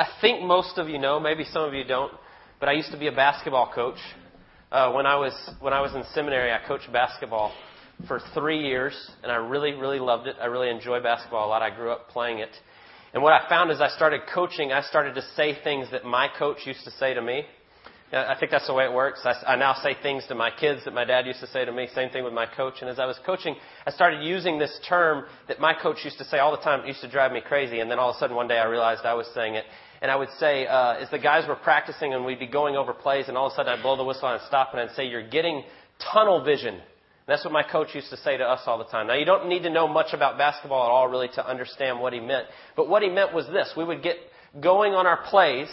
I think most of you know, maybe some of you don't, but I used to be a basketball coach. Uh, when I was when I was in seminary, I coached basketball for three years, and I really really loved it. I really enjoy basketball a lot. I grew up playing it, and what I found as I started coaching, I started to say things that my coach used to say to me. I think that's the way it works. I, I now say things to my kids that my dad used to say to me. Same thing with my coach. And as I was coaching, I started using this term that my coach used to say all the time. It used to drive me crazy. And then all of a sudden one day I realized I was saying it. And I would say, uh, as the guys were practicing and we'd be going over plays, and all of a sudden I'd blow the whistle and I'd stop and I'd say, "You're getting tunnel vision." And that's what my coach used to say to us all the time. Now you don't need to know much about basketball at all really to understand what he meant. But what he meant was this: we would get going on our plays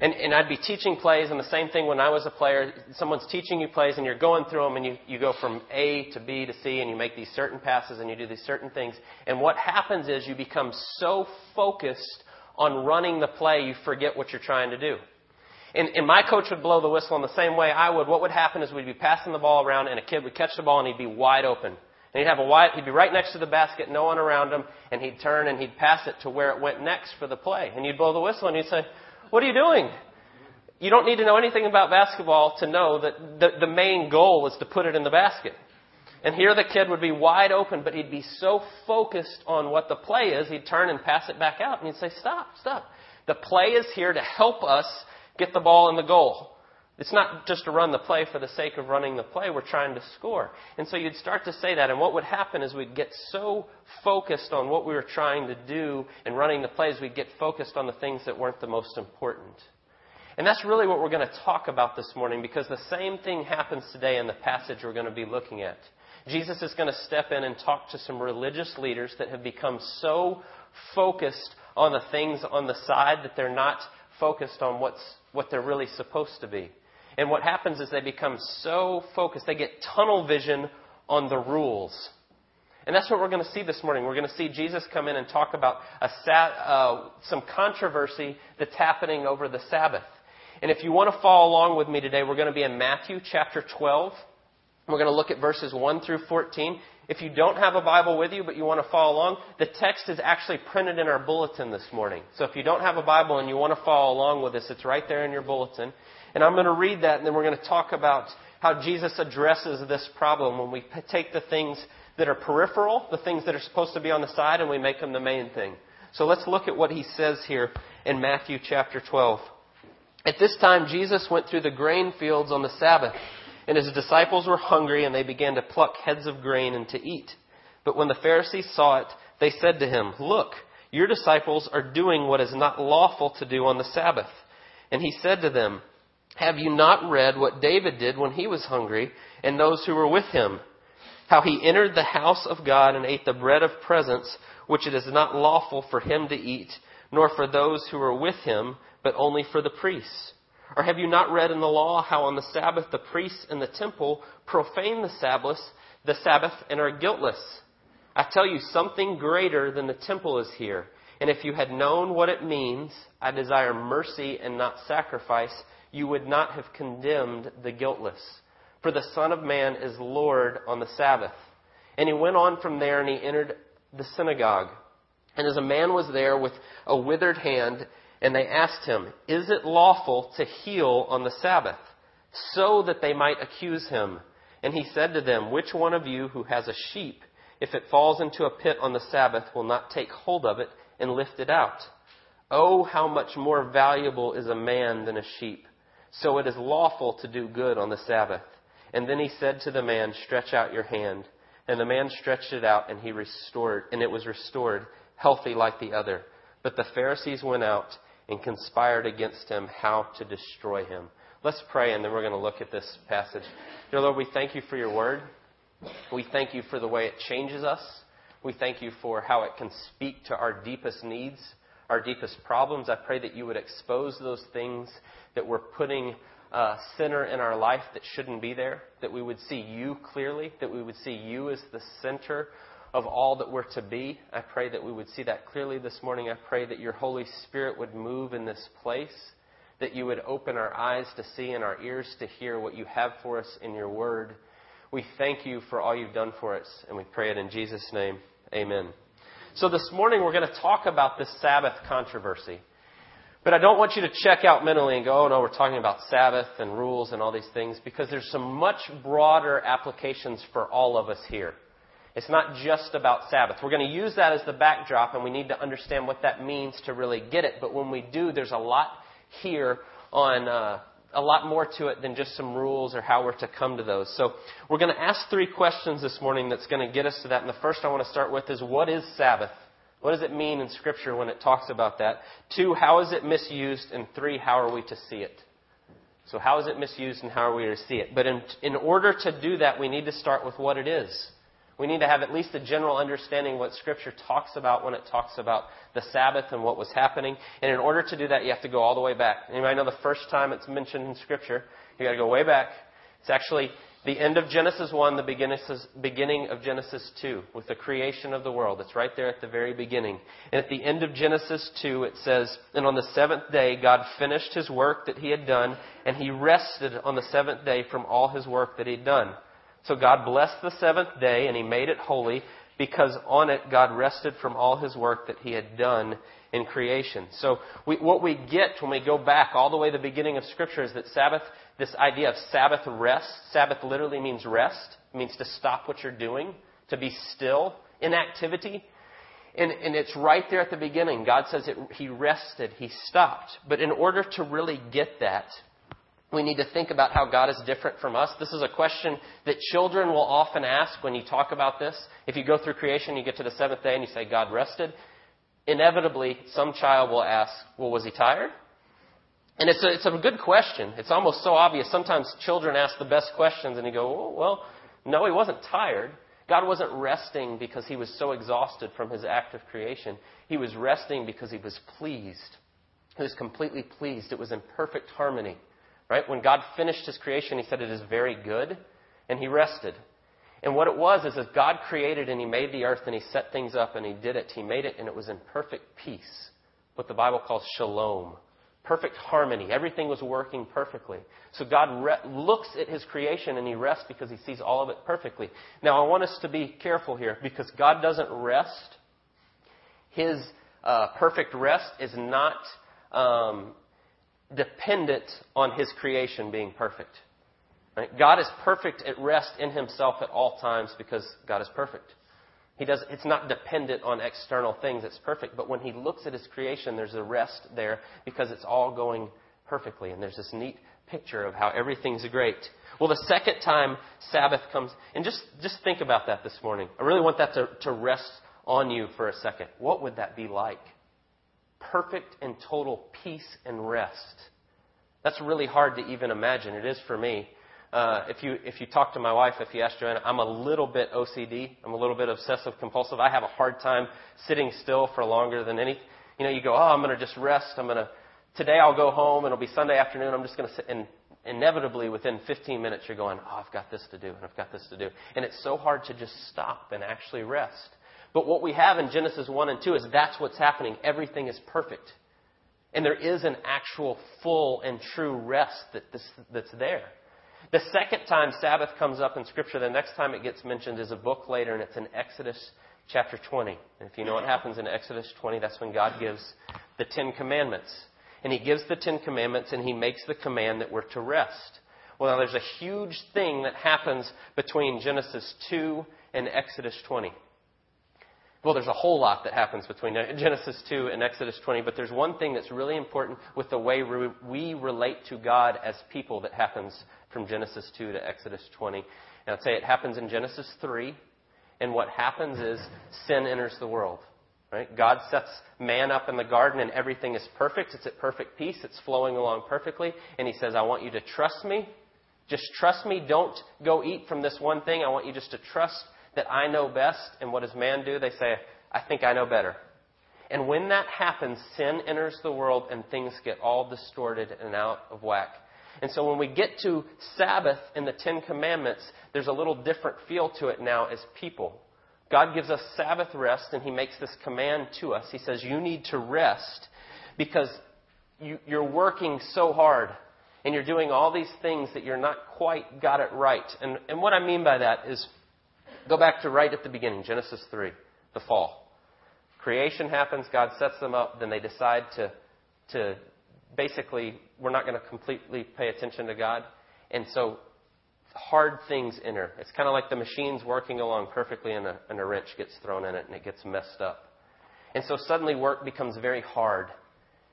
and, and I'd be teaching plays, and the same thing when I was a player. Someone's teaching you plays, and you're going through them, and you, you go from A to B to C, and you make these certain passes, and you do these certain things. And what happens is you become so focused on running the play, you forget what you're trying to do. And, and my coach would blow the whistle in the same way I would. What would happen is we'd be passing the ball around, and a kid would catch the ball, and he'd be wide open. And he'd have a wide, he'd be right next to the basket, no one around him, and he'd turn and he'd pass it to where it went next for the play. And you'd blow the whistle, and he'd say, what are you doing? You don't need to know anything about basketball to know that the, the main goal is to put it in the basket. And here the kid would be wide open, but he'd be so focused on what the play is, he'd turn and pass it back out, and he'd say, Stop, stop. The play is here to help us get the ball in the goal. It's not just to run the play for the sake of running the play. We're trying to score. And so you'd start to say that. And what would happen is we'd get so focused on what we were trying to do and running the plays, we'd get focused on the things that weren't the most important. And that's really what we're going to talk about this morning because the same thing happens today in the passage we're going to be looking at. Jesus is going to step in and talk to some religious leaders that have become so focused on the things on the side that they're not focused on what's, what they're really supposed to be. And what happens is they become so focused, they get tunnel vision on the rules. And that's what we're going to see this morning. We're going to see Jesus come in and talk about uh, some controversy that's happening over the Sabbath. And if you want to follow along with me today, we're going to be in Matthew chapter 12. We're going to look at verses 1 through 14. If you don't have a Bible with you, but you want to follow along, the text is actually printed in our bulletin this morning. So if you don't have a Bible and you want to follow along with us, it's right there in your bulletin. And I'm going to read that, and then we're going to talk about how Jesus addresses this problem when we take the things that are peripheral, the things that are supposed to be on the side, and we make them the main thing. So let's look at what he says here in Matthew chapter 12. At this time, Jesus went through the grain fields on the Sabbath, and his disciples were hungry, and they began to pluck heads of grain and to eat. But when the Pharisees saw it, they said to him, Look, your disciples are doing what is not lawful to do on the Sabbath. And he said to them, have you not read what David did when he was hungry and those who were with him? How he entered the house of God and ate the bread of presence, which it is not lawful for him to eat, nor for those who were with him, but only for the priests. Or have you not read in the law how on the Sabbath the priests in the temple profane the Sabbath, the Sabbath and are guiltless? I tell you, something greater than the temple is here. And if you had known what it means, I desire mercy and not sacrifice, you would not have condemned the guiltless. For the Son of Man is Lord on the Sabbath. And he went on from there and he entered the synagogue. And as a man was there with a withered hand, and they asked him, Is it lawful to heal on the Sabbath? So that they might accuse him. And he said to them, Which one of you who has a sheep, if it falls into a pit on the Sabbath, will not take hold of it and lift it out? Oh, how much more valuable is a man than a sheep! So it is lawful to do good on the Sabbath. And then he said to the man, Stretch out your hand. And the man stretched it out, and he restored, and it was restored, healthy like the other. But the Pharisees went out and conspired against him how to destroy him. Let's pray, and then we're going to look at this passage. Dear Lord, we thank you for your word. We thank you for the way it changes us. We thank you for how it can speak to our deepest needs, our deepest problems. I pray that you would expose those things that we're putting uh, center in our life that shouldn't be there, that we would see you clearly, that we would see you as the center of all that we're to be. I pray that we would see that clearly this morning. I pray that your Holy Spirit would move in this place, that you would open our eyes to see and our ears to hear what you have for us in your word. We thank you for all you've done for us, and we pray it in Jesus' name. Amen. So this morning we're going to talk about the Sabbath controversy. But I don't want you to check out mentally and go, oh no, we're talking about Sabbath and rules and all these things because there's some much broader applications for all of us here. It's not just about Sabbath. We're going to use that as the backdrop and we need to understand what that means to really get it. But when we do, there's a lot here on, uh, a lot more to it than just some rules or how we're to come to those. So we're going to ask three questions this morning that's going to get us to that. And the first I want to start with is what is Sabbath? What does it mean in Scripture when it talks about that? Two, how is it misused? And three, how are we to see it? So, how is it misused and how are we to see it? But in, in order to do that, we need to start with what it is. We need to have at least a general understanding what Scripture talks about when it talks about the Sabbath and what was happening. And in order to do that, you have to go all the way back. Anybody know the first time it's mentioned in Scripture? You got to go way back. It's actually the end of Genesis 1, the beginning of Genesis 2, with the creation of the world. It's right there at the very beginning. And at the end of Genesis 2, it says, And on the seventh day, God finished his work that he had done, and he rested on the seventh day from all his work that he'd done. So God blessed the seventh day, and he made it holy, because on it God rested from all his work that he had done in creation. So we, what we get when we go back all the way to the beginning of Scripture is that Sabbath this idea of Sabbath rest. Sabbath literally means rest. It means to stop what you're doing, to be still, inactivity. And, and it's right there at the beginning. God says it, He rested, He stopped. But in order to really get that, we need to think about how God is different from us. This is a question that children will often ask when you talk about this. If you go through creation, you get to the seventh day and you say, God rested. Inevitably, some child will ask, Well, was he tired? And it's a, it's a good question. It's almost so obvious. Sometimes children ask the best questions and you go, oh, well, no, he wasn't tired. God wasn't resting because he was so exhausted from his act of creation. He was resting because he was pleased. He was completely pleased. It was in perfect harmony. Right? When God finished his creation, he said, It is very good. And he rested. And what it was is that God created and he made the earth and he set things up and he did it. He made it and it was in perfect peace. What the Bible calls shalom perfect harmony. Everything was working perfectly. So God re- looks at His creation and He rests because He sees all of it perfectly. Now, I want us to be careful here because God doesn't rest. His uh, perfect rest is not um, dependent on His creation being perfect. Right? God is perfect at rest in Himself at all times because God is perfect. He does, it's not dependent on external things. It's perfect. But when he looks at his creation, there's a rest there because it's all going perfectly. And there's this neat picture of how everything's great. Well, the second time Sabbath comes, and just, just think about that this morning. I really want that to, to rest on you for a second. What would that be like? Perfect and total peace and rest. That's really hard to even imagine. It is for me. Uh, if you if you talk to my wife, if you ask Joanna, I'm a little bit OCD. I'm a little bit obsessive compulsive. I have a hard time sitting still for longer than any. You know, you go, oh, I'm going to just rest. I'm going to today I'll go home it'll be Sunday afternoon. I'm just going to sit and inevitably within 15 minutes you're going, oh, I've got this to do and I've got this to do, and it's so hard to just stop and actually rest. But what we have in Genesis 1 and 2 is that's what's happening. Everything is perfect. And there is an actual full and true rest that this, that's there. The second time Sabbath comes up in Scripture, the next time it gets mentioned is a book later, and it's in Exodus chapter 20. And if you know what happens in Exodus 20, that's when God gives the Ten Commandments. And He gives the Ten Commandments, and He makes the command that we're to rest. Well, now there's a huge thing that happens between Genesis 2 and Exodus 20. Well, there's a whole lot that happens between Genesis 2 and Exodus 20, but there's one thing that's really important with the way we relate to God as people that happens from Genesis 2 to Exodus 20. And I'd say it happens in Genesis 3, and what happens is sin enters the world. Right? God sets man up in the garden and everything is perfect. It's at perfect peace. It's flowing along perfectly. And he says, I want you to trust me. Just trust me. Don't go eat from this one thing. I want you just to trust that I know best. And what does man do? They say, I think I know better. And when that happens, sin enters the world and things get all distorted and out of whack. And so when we get to Sabbath in the Ten Commandments, there's a little different feel to it now as people. God gives us Sabbath rest and He makes this command to us. He says, You need to rest because you, are working so hard and you're doing all these things that you're not quite got it right. And, and what I mean by that is Go back to right at the beginning, Genesis 3, the fall. Creation happens, God sets them up, then they decide to, to basically we're not going to completely pay attention to God. And so hard things enter. It's kind of like the machine's working along perfectly and a, and a wrench gets thrown in it and it gets messed up. And so suddenly work becomes very hard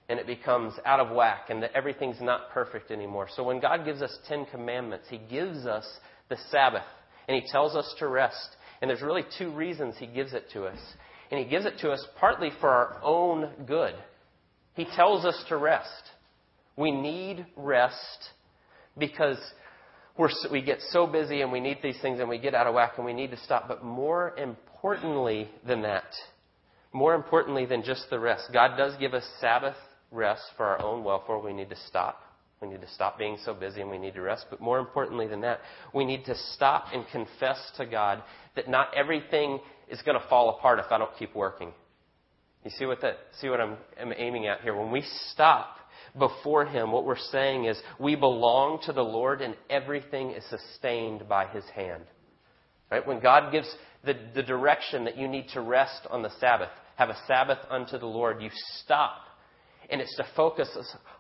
and it becomes out of whack and that everything's not perfect anymore. So when God gives us 10 commandments, He gives us the Sabbath and He tells us to rest. And there's really two reasons He gives it to us. And He gives it to us partly for our own good. He tells us to rest. We need rest because we get so busy and we need these things and we get out of whack and we need to stop. But more importantly than that, more importantly than just the rest, God does give us Sabbath rest for our own welfare. We need to stop. We need to stop being so busy and we need to rest. But more importantly than that, we need to stop and confess to God that not everything is going to fall apart if I don't keep working. You see what that, see what I'm, I'm aiming at here? When we stop before Him, what we're saying is we belong to the Lord and everything is sustained by His hand. Right? When God gives the, the direction that you need to rest on the Sabbath, have a Sabbath unto the Lord, you stop. And it's to focus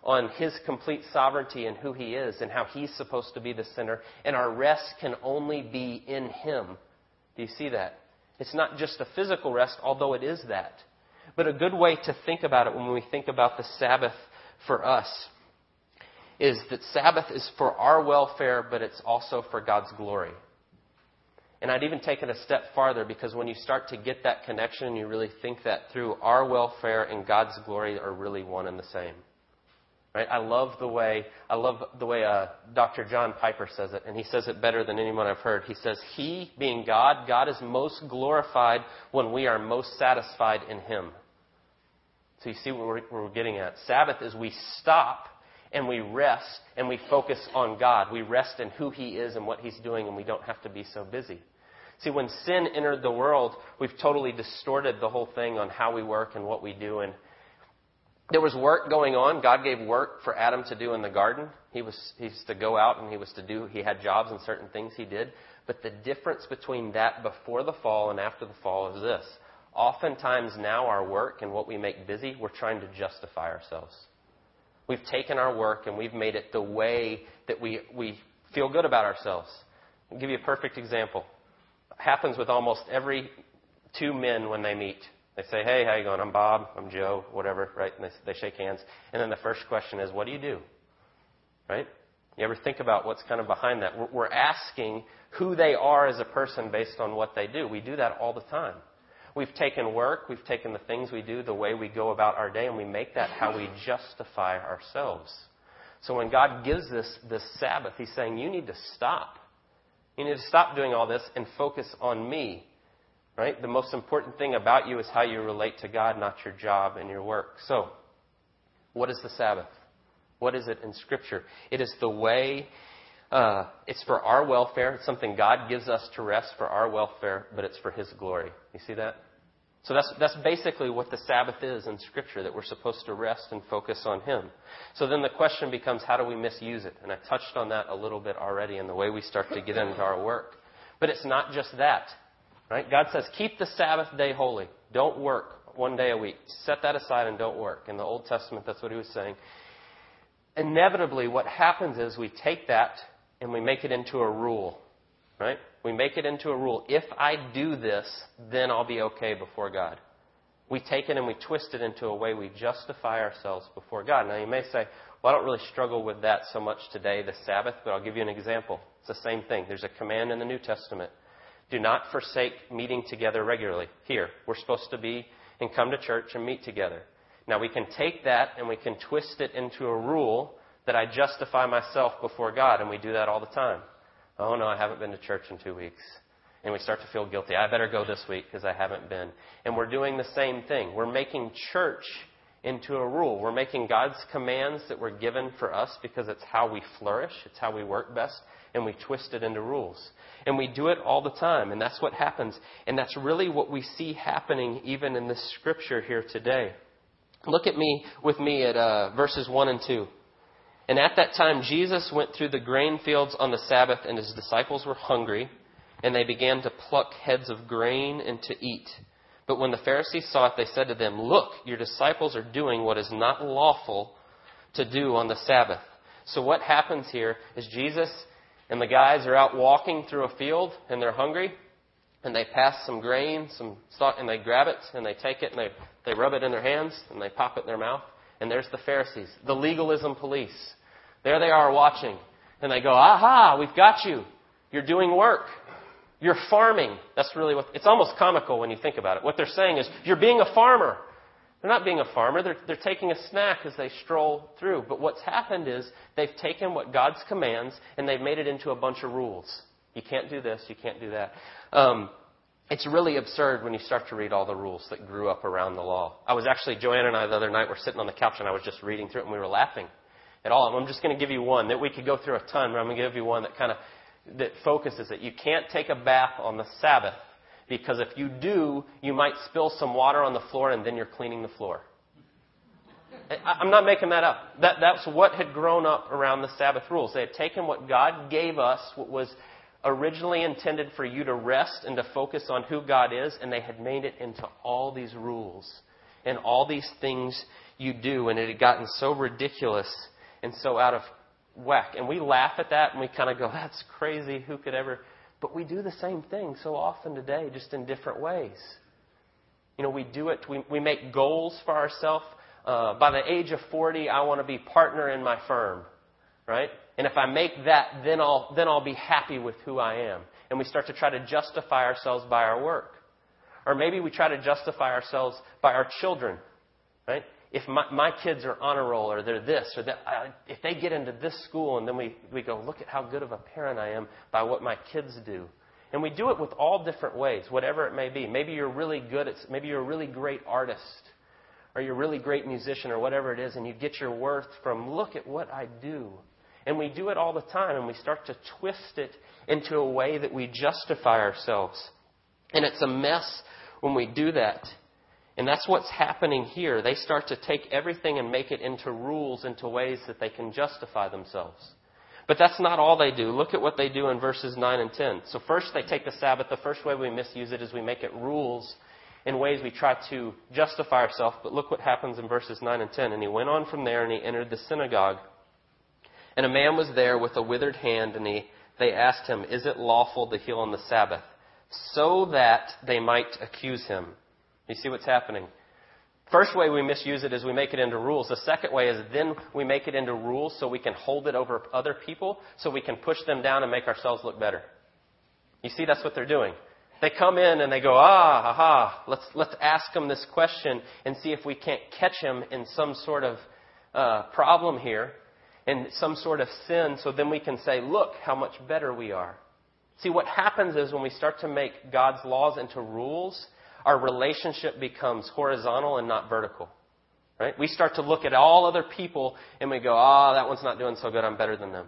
on His complete sovereignty and who He is and how He's supposed to be the center. And our rest can only be in Him. Do you see that? It's not just a physical rest, although it is that. But a good way to think about it when we think about the Sabbath for us is that Sabbath is for our welfare, but it's also for God's glory. And I'd even take it a step farther because when you start to get that connection and you really think that through, our welfare and God's glory are really one and the same. Right? I love the way I love the way uh, Dr. John Piper says it, and he says it better than anyone I've heard. He says, "He, being God, God is most glorified when we are most satisfied in Him." So you see what we're, we're getting at. Sabbath is we stop and we rest and we focus on God. We rest in who He is and what He's doing, and we don't have to be so busy. See, when sin entered the world, we've totally distorted the whole thing on how we work and what we do. And there was work going on. God gave work for Adam to do in the garden. He was he's to go out and he was to do. He had jobs and certain things he did. But the difference between that before the fall and after the fall is this: Oftentimes now our work and what we make busy, we're trying to justify ourselves. We've taken our work and we've made it the way that we, we feel good about ourselves. I'll give you a perfect example. It happens with almost every two men when they meet. They say, hey, how you going? I'm Bob. I'm Joe. Whatever, right? And they, they shake hands. And then the first question is, what do you do? Right? You ever think about what's kind of behind that? We're, we're asking who they are as a person based on what they do. We do that all the time. We've taken work, we've taken the things we do, the way we go about our day, and we make that how we justify ourselves. So when God gives this this Sabbath, He's saying, You need to stop. You need to stop doing all this and focus on me. Right? The most important thing about you is how you relate to God, not your job and your work. So, what is the Sabbath? What is it in Scripture? It is the way, uh, it's for our welfare. It's something God gives us to rest for our welfare, but it's for His glory. You see that? So that's, that's basically what the Sabbath is in Scripture, that we're supposed to rest and focus on Him. So then the question becomes, how do we misuse it? And I touched on that a little bit already in the way we start to get into our work. But it's not just that. Right? God says, keep the Sabbath day holy. Don't work one day a week. Set that aside and don't work. In the Old Testament, that's what he was saying. Inevitably, what happens is we take that and we make it into a rule. Right? We make it into a rule. If I do this, then I'll be okay before God. We take it and we twist it into a way we justify ourselves before God. Now, you may say, well, I don't really struggle with that so much today, the Sabbath, but I'll give you an example. It's the same thing. There's a command in the New Testament. Do not forsake meeting together regularly. Here, we're supposed to be and come to church and meet together. Now, we can take that and we can twist it into a rule that I justify myself before God, and we do that all the time. Oh, no, I haven't been to church in two weeks. And we start to feel guilty. I better go this week because I haven't been. And we're doing the same thing. We're making church into a rule. We're making God's commands that were given for us because it's how we flourish, it's how we work best, and we twist it into rules. And we do it all the time, and that's what happens. And that's really what we see happening even in this scripture here today. Look at me with me at uh, verses 1 and 2. And at that time, Jesus went through the grain fields on the Sabbath, and his disciples were hungry, and they began to pluck heads of grain and to eat. But when the Pharisees saw it, they said to them, Look, your disciples are doing what is not lawful to do on the Sabbath. So what happens here is Jesus and the guys are out walking through a field and they're hungry and they pass some grain, some stock, and they grab it and they take it and they, they rub it in their hands and they pop it in their mouth. And there's the Pharisees, the legalism police. There they are watching. And they go, aha, we've got you. You're doing work. You're farming. That's really what, it's almost comical when you think about it. What they're saying is, you're being a farmer. They're not being a farmer. They're, they're taking a snack as they stroll through. But what's happened is they've taken what God's commands and they've made it into a bunch of rules. You can't do this. You can't do that. Um, it's really absurd when you start to read all the rules that grew up around the law. I was actually, Joanna and I the other night were sitting on the couch and I was just reading through it and we were laughing at all. I'm just going to give you one that we could go through a ton, but I'm going to give you one that kind of that focuses it. You can't take a bath on the Sabbath because if you do, you might spill some water on the floor and then you're cleaning the floor. I'm not making that up. That, that's what had grown up around the Sabbath rules. They had taken what God gave us, what was originally intended for you to rest and to focus on who God is, and they had made it into all these rules and all these things you do, and it had gotten so ridiculous and so out of whack. And we laugh at that and we kind of go, that's crazy. Who could ever? But we do the same thing so often today, just in different ways. You know, we do it, we, we make goals for ourselves. Uh, by the age of 40, I want to be partner in my firm, right? And if I make that, then I'll, then I'll be happy with who I am. And we start to try to justify ourselves by our work. Or maybe we try to justify ourselves by our children, right? If my, my kids are on a roll or they're this or that, uh, if they get into this school and then we, we go, look at how good of a parent I am by what my kids do. And we do it with all different ways, whatever it may be. Maybe you're really good at, maybe you're a really great artist or you're a really great musician or whatever it is and you get your worth from, look at what I do. And we do it all the time and we start to twist it into a way that we justify ourselves. And it's a mess when we do that. And that's what's happening here. They start to take everything and make it into rules, into ways that they can justify themselves. But that's not all they do. Look at what they do in verses 9 and 10. So, first, they take the Sabbath. The first way we misuse it is we make it rules in ways we try to justify ourselves. But look what happens in verses 9 and 10. And he went on from there and he entered the synagogue. And a man was there with a withered hand, and he, they asked him, Is it lawful to heal on the Sabbath? So that they might accuse him. You see what's happening? First way we misuse it is we make it into rules. The second way is then we make it into rules so we can hold it over other people, so we can push them down and make ourselves look better. You see, that's what they're doing. They come in and they go, ah, aha, let's, let's ask him this question and see if we can't catch him in some sort of uh, problem here, in some sort of sin, so then we can say, look how much better we are. See, what happens is when we start to make God's laws into rules, our relationship becomes horizontal and not vertical. Right? We start to look at all other people and we go, ah, oh, that one's not doing so good, I'm better than them.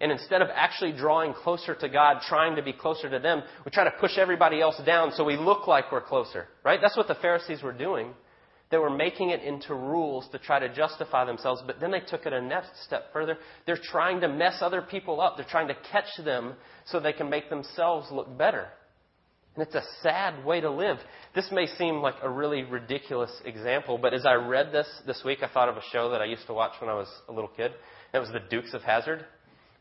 And instead of actually drawing closer to God, trying to be closer to them, we try to push everybody else down so we look like we're closer. Right? That's what the Pharisees were doing. They were making it into rules to try to justify themselves, but then they took it a next step further. They're trying to mess other people up. They're trying to catch them so they can make themselves look better. And it's a sad way to live. This may seem like a really ridiculous example, but as I read this this week, I thought of a show that I used to watch when I was a little kid. It was The Dukes of Hazzard.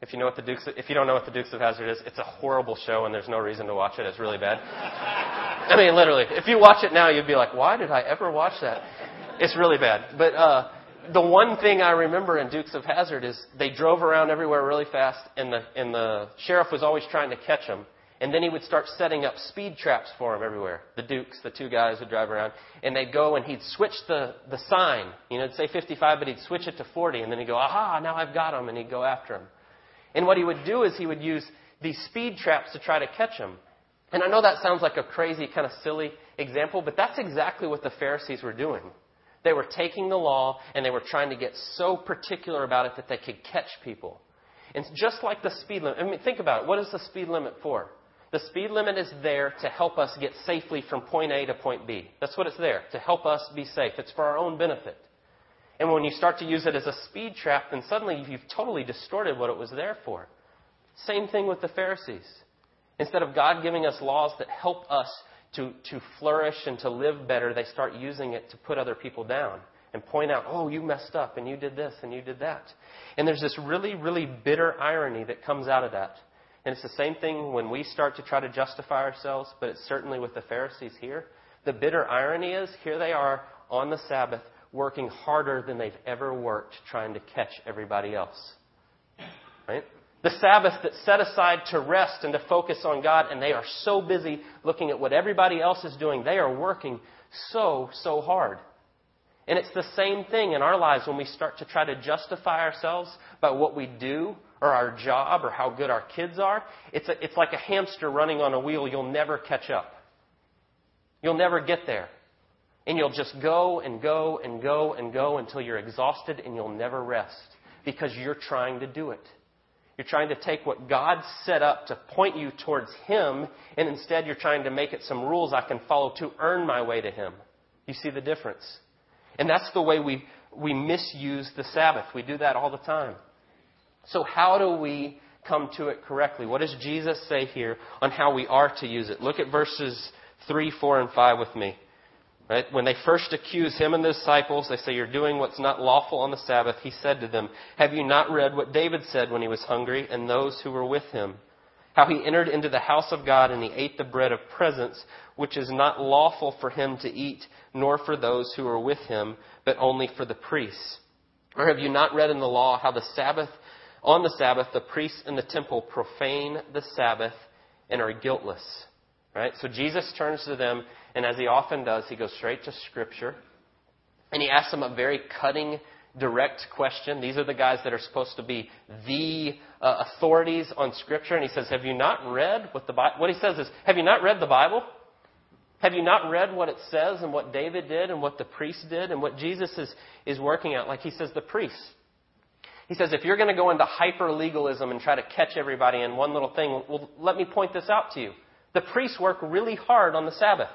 If you know what the Dukes, if you don't know what the Dukes of Hazzard is, it's a horrible show, and there's no reason to watch it. It's really bad. I mean, literally, if you watch it now, you'd be like, "Why did I ever watch that?" It's really bad. But uh, the one thing I remember in Dukes of Hazzard is they drove around everywhere really fast, and the and the sheriff was always trying to catch them. And then he would start setting up speed traps for them everywhere. The Dukes, the two guys would drive around. And they'd go and he'd switch the, the sign. You know, it'd say 55, but he'd switch it to 40. And then he'd go, aha, now I've got him. And he'd go after him. And what he would do is he would use these speed traps to try to catch him. And I know that sounds like a crazy, kind of silly example, but that's exactly what the Pharisees were doing. They were taking the law and they were trying to get so particular about it that they could catch people. And just like the speed limit, I mean, think about it. What is the speed limit for? The speed limit is there to help us get safely from point A to point B. That's what it's there, to help us be safe. It's for our own benefit. And when you start to use it as a speed trap, then suddenly you've totally distorted what it was there for. Same thing with the Pharisees. Instead of God giving us laws that help us to, to flourish and to live better, they start using it to put other people down. and point out, oh, you messed up and you did this and you did that. And there's this really, really bitter irony that comes out of that. And it's the same thing when we start to try to justify ourselves, but it's certainly with the Pharisees here. The bitter irony is here they are on the Sabbath working harder than they've ever worked trying to catch everybody else. Right? The Sabbath that's set aside to rest and to focus on God, and they are so busy looking at what everybody else is doing. They are working so, so hard. And it's the same thing in our lives when we start to try to justify ourselves by what we do or our job or how good our kids are. It's, a, it's like a hamster running on a wheel. You'll never catch up. You'll never get there. And you'll just go and go and go and go until you're exhausted and you'll never rest because you're trying to do it. You're trying to take what God set up to point you towards Him, and instead you're trying to make it some rules I can follow to earn my way to Him. You see the difference? And that's the way we, we misuse the Sabbath. We do that all the time. So, how do we come to it correctly? What does Jesus say here on how we are to use it? Look at verses 3, 4, and 5 with me. Right? When they first accuse him and the disciples, they say, You're doing what's not lawful on the Sabbath. He said to them, Have you not read what David said when he was hungry and those who were with him? How he entered into the house of God and he ate the bread of presence, which is not lawful for him to eat, nor for those who are with him, but only for the priests. Or have you not read in the law how the Sabbath, on the Sabbath, the priests in the temple profane the Sabbath and are guiltless? Right? So Jesus turns to them, and as he often does, he goes straight to Scripture. And he asks them a very cutting, direct question. These are the guys that are supposed to be the uh, authorities on Scripture. And he says, Have you not read what the Bible? What he says is, Have you not read the Bible? Have you not read what it says and what David did and what the priests did and what Jesus is, is working out? Like he says, the priests. He says, if you're going to go into hyper legalism and try to catch everybody in one little thing, well, let me point this out to you. The priests work really hard on the Sabbath.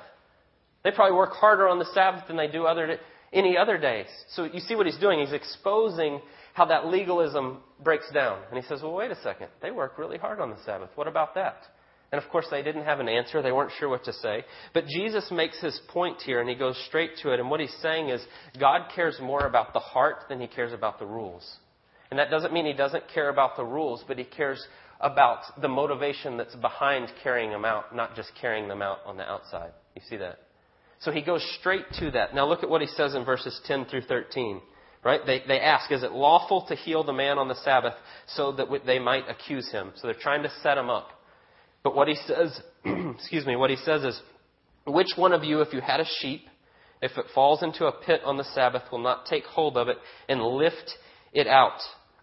They probably work harder on the Sabbath than they do other, any other days. So you see what he's doing? He's exposing how that legalism breaks down. And he says, well, wait a second. They work really hard on the Sabbath. What about that? And of course, they didn't have an answer. They weren't sure what to say. But Jesus makes his point here, and he goes straight to it. And what he's saying is, God cares more about the heart than he cares about the rules. And that doesn't mean he doesn't care about the rules, but he cares about the motivation that's behind carrying them out, not just carrying them out on the outside. You see that? So he goes straight to that. Now look at what he says in verses 10 through 13. Right? They, they ask, is it lawful to heal the man on the Sabbath so that they might accuse him? So they're trying to set him up. But what he says, excuse me, what he says is, which one of you, if you had a sheep, if it falls into a pit on the Sabbath, will not take hold of it and lift it out?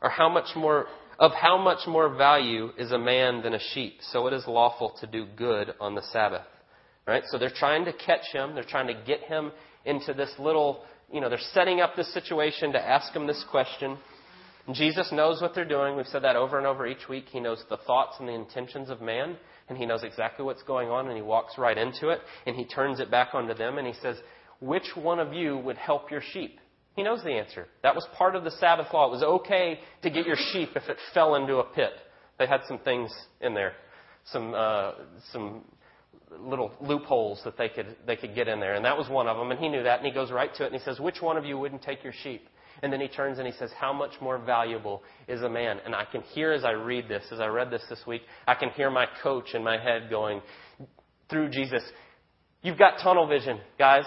Or how much more of how much more value is a man than a sheep? So it is lawful to do good on the Sabbath. Right? So they're trying to catch him. They're trying to get him into this little, you know, they're setting up this situation to ask him this question. And Jesus knows what they're doing. We've said that over and over each week. He knows the thoughts and the intentions of man, and he knows exactly what's going on, and he walks right into it, and he turns it back onto them, and he says, Which one of you would help your sheep? He knows the answer. That was part of the Sabbath law. It was okay to get your sheep if it fell into a pit. They had some things in there, some uh, some little loopholes that they could they could get in there, and that was one of them. And he knew that, and he goes right to it, and he says, "Which one of you wouldn't take your sheep?" And then he turns and he says, "How much more valuable is a man?" And I can hear as I read this, as I read this this week, I can hear my coach in my head going through Jesus. You've got tunnel vision, guys.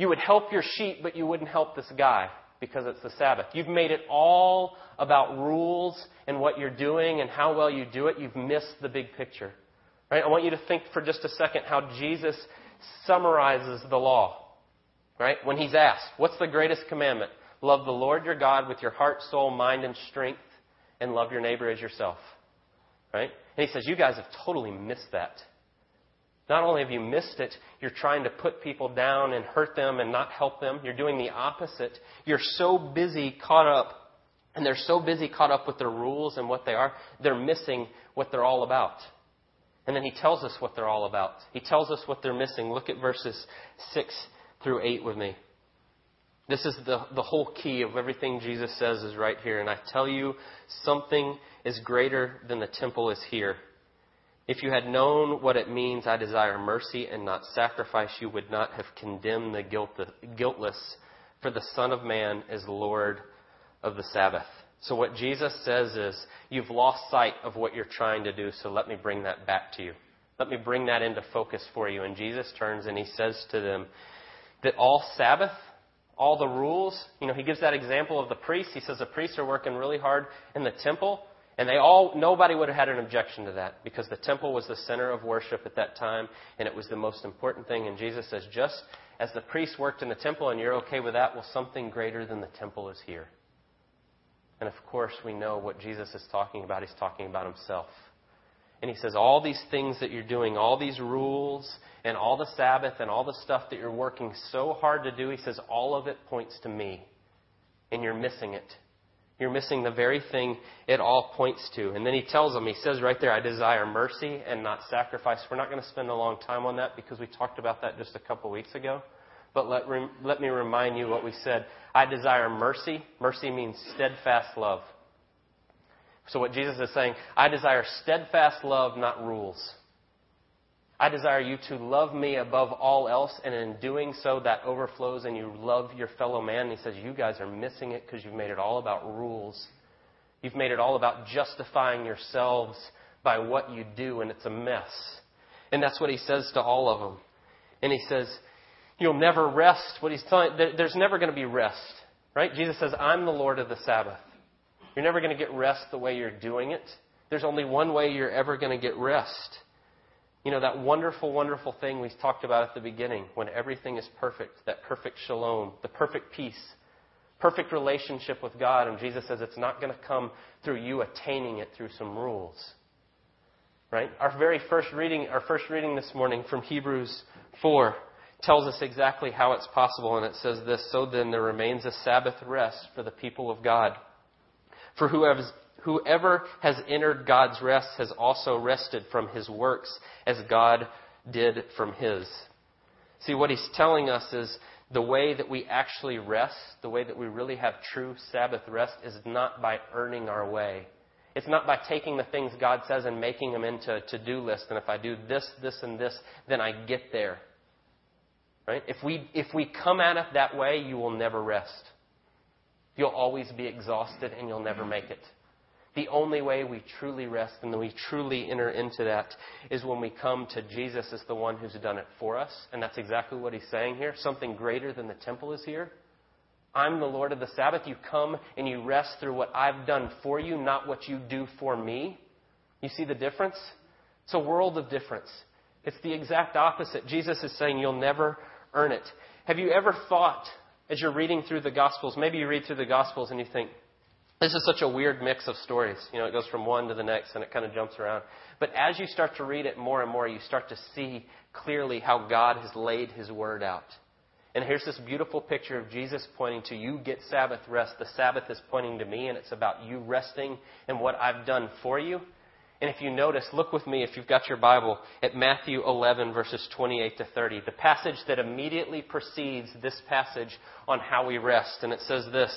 You would help your sheep, but you wouldn't help this guy because it's the Sabbath. You've made it all about rules and what you're doing and how well you do it. You've missed the big picture. Right? I want you to think for just a second how Jesus summarizes the law. Right? When he's asked, what's the greatest commandment? Love the Lord your God with your heart, soul, mind, and strength, and love your neighbor as yourself. Right? And he says, you guys have totally missed that. Not only have you missed it, you're trying to put people down and hurt them and not help them. You're doing the opposite. You're so busy caught up, and they're so busy caught up with their rules and what they are, they're missing what they're all about. And then he tells us what they're all about. He tells us what they're missing. Look at verses 6 through 8 with me. This is the, the whole key of everything Jesus says is right here. And I tell you, something is greater than the temple is here. If you had known what it means, I desire mercy and not sacrifice, you would not have condemned the guiltless, for the Son of Man is Lord of the Sabbath. So, what Jesus says is, You've lost sight of what you're trying to do, so let me bring that back to you. Let me bring that into focus for you. And Jesus turns and he says to them that all Sabbath, all the rules, you know, he gives that example of the priests. He says the priests are working really hard in the temple, and they all, nobody would have had an objection to that because the temple was the center of worship at that time, and it was the most important thing. And Jesus says, just as the priests worked in the temple and you're okay with that, well, something greater than the temple is here. And of course, we know what Jesus is talking about. He's talking about himself. And he says, All these things that you're doing, all these rules, and all the Sabbath, and all the stuff that you're working so hard to do, he says, all of it points to me. And you're missing it. You're missing the very thing it all points to. And then he tells them, he says right there, I desire mercy and not sacrifice. We're not going to spend a long time on that because we talked about that just a couple weeks ago. But let, let me remind you what we said. I desire mercy. Mercy means steadfast love. So, what Jesus is saying, I desire steadfast love, not rules. I desire you to love me above all else, and in doing so, that overflows and you love your fellow man. And he says, You guys are missing it because you've made it all about rules. You've made it all about justifying yourselves by what you do, and it's a mess. And that's what he says to all of them. And he says, You'll never rest. What he's telling, there's never going to be rest. Right? Jesus says, I'm the Lord of the Sabbath. You're never going to get rest the way you're doing it. There's only one way you're ever going to get rest. You know, that wonderful, wonderful thing we talked about at the beginning when everything is perfect, that perfect shalom, the perfect peace, perfect relationship with God. And Jesus says it's not going to come through you attaining it through some rules. Right? Our very first reading, our first reading this morning from Hebrews 4 tells us exactly how it's possible. And it says this So then there remains a Sabbath rest for the people of God. For whoever has entered God's rest has also rested from his works as God did from his. See, what he's telling us is the way that we actually rest, the way that we really have true Sabbath rest, is not by earning our way. It's not by taking the things God says and making them into a to do list. And if I do this, this, and this, then I get there. Right? If we, if we come at it that way, you will never rest. You'll always be exhausted and you'll never make it. The only way we truly rest and we truly enter into that is when we come to Jesus as the one who's done it for us. And that's exactly what he's saying here. Something greater than the temple is here. I'm the Lord of the Sabbath. You come and you rest through what I've done for you, not what you do for me. You see the difference? It's a world of difference. It's the exact opposite. Jesus is saying you'll never earn it. Have you ever thought, as you're reading through the Gospels, maybe you read through the Gospels and you think, this is such a weird mix of stories. You know, it goes from one to the next and it kind of jumps around. But as you start to read it more and more, you start to see clearly how God has laid His Word out. And here's this beautiful picture of Jesus pointing to you get Sabbath rest. The Sabbath is pointing to me, and it's about you resting in what I've done for you. And if you notice, look with me, if you've got your Bible, at Matthew 11, verses 28 to 30, the passage that immediately precedes this passage on how we rest. And it says this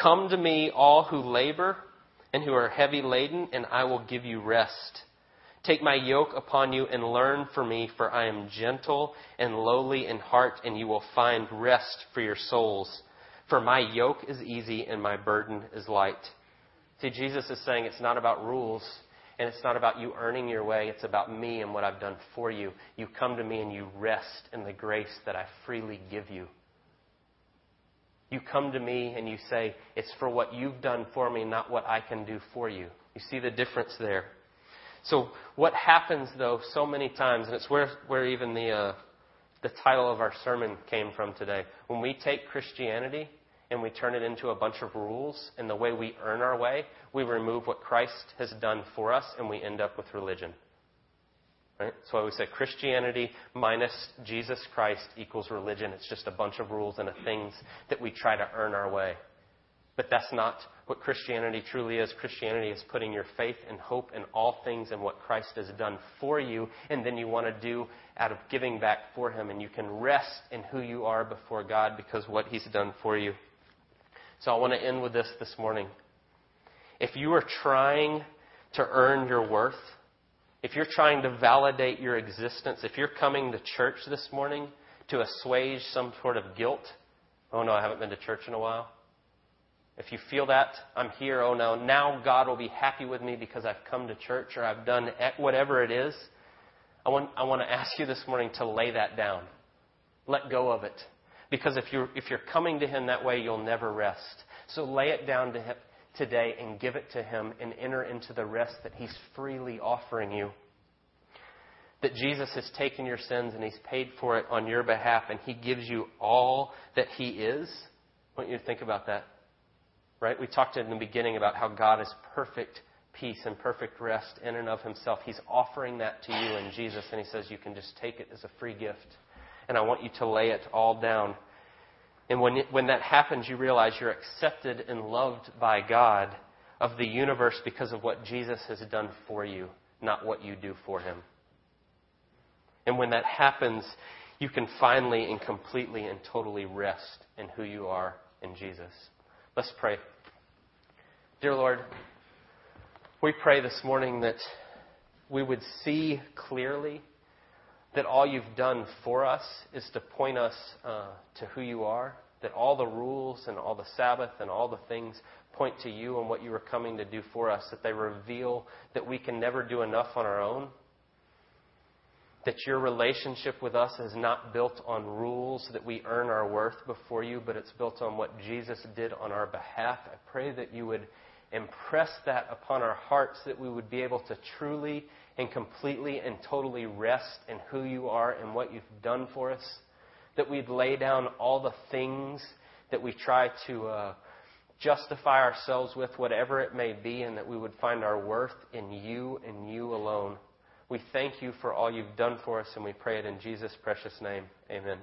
Come to me, all who labor and who are heavy laden, and I will give you rest. Take my yoke upon you and learn from me, for I am gentle and lowly in heart, and you will find rest for your souls. For my yoke is easy and my burden is light. See, Jesus is saying it's not about rules, and it's not about you earning your way, it's about me and what I've done for you. You come to me and you rest in the grace that I freely give you. You come to me and you say, It's for what you've done for me, not what I can do for you. You see the difference there. So, what happens, though, so many times, and it's where, where even the, uh, the title of our sermon came from today. When we take Christianity and we turn it into a bunch of rules and the way we earn our way, we remove what Christ has done for us and we end up with religion. Right? So I always say Christianity minus Jesus Christ equals religion. It's just a bunch of rules and things that we try to earn our way. But that's not what Christianity truly is. Christianity is putting your faith and hope in all things and what Christ has done for you, and then you want to do out of giving back for Him, and you can rest in who you are before God because what He's done for you. So I want to end with this this morning. If you are trying to earn your worth, if you're trying to validate your existence, if you're coming to church this morning to assuage some sort of guilt, Oh no, I haven't been to church in a while. If you feel that, I'm here. Oh no, now God will be happy with me because I've come to church or I've done whatever it is. I want, I want to ask you this morning to lay that down. Let go of it. Because if you're, if you're coming to Him that way, you'll never rest. So lay it down to Him today and give it to Him and enter into the rest that He's freely offering you. That Jesus has taken your sins and He's paid for it on your behalf and He gives you all that He is. I want you to think about that. Right? We talked in the beginning about how God is perfect peace and perfect rest in and of Himself. He's offering that to you in Jesus, and He says you can just take it as a free gift. And I want you to lay it all down. And when, when that happens, you realize you're accepted and loved by God of the universe because of what Jesus has done for you, not what you do for Him. And when that happens, you can finally and completely and totally rest in who you are in Jesus. Let's pray. Dear Lord, we pray this morning that we would see clearly that all you've done for us is to point us uh, to who you are, that all the rules and all the Sabbath and all the things point to you and what you are coming to do for us, that they reveal that we can never do enough on our own, that your relationship with us is not built on rules that we earn our worth before you, but it's built on what Jesus did on our behalf. I pray that you would impress that upon our hearts, that we would be able to truly and completely and totally rest in who you are and what you've done for us. That we'd lay down all the things that we try to uh, justify ourselves with, whatever it may be, and that we would find our worth in you and you alone. We thank you for all you've done for us, and we pray it in Jesus' precious name. Amen.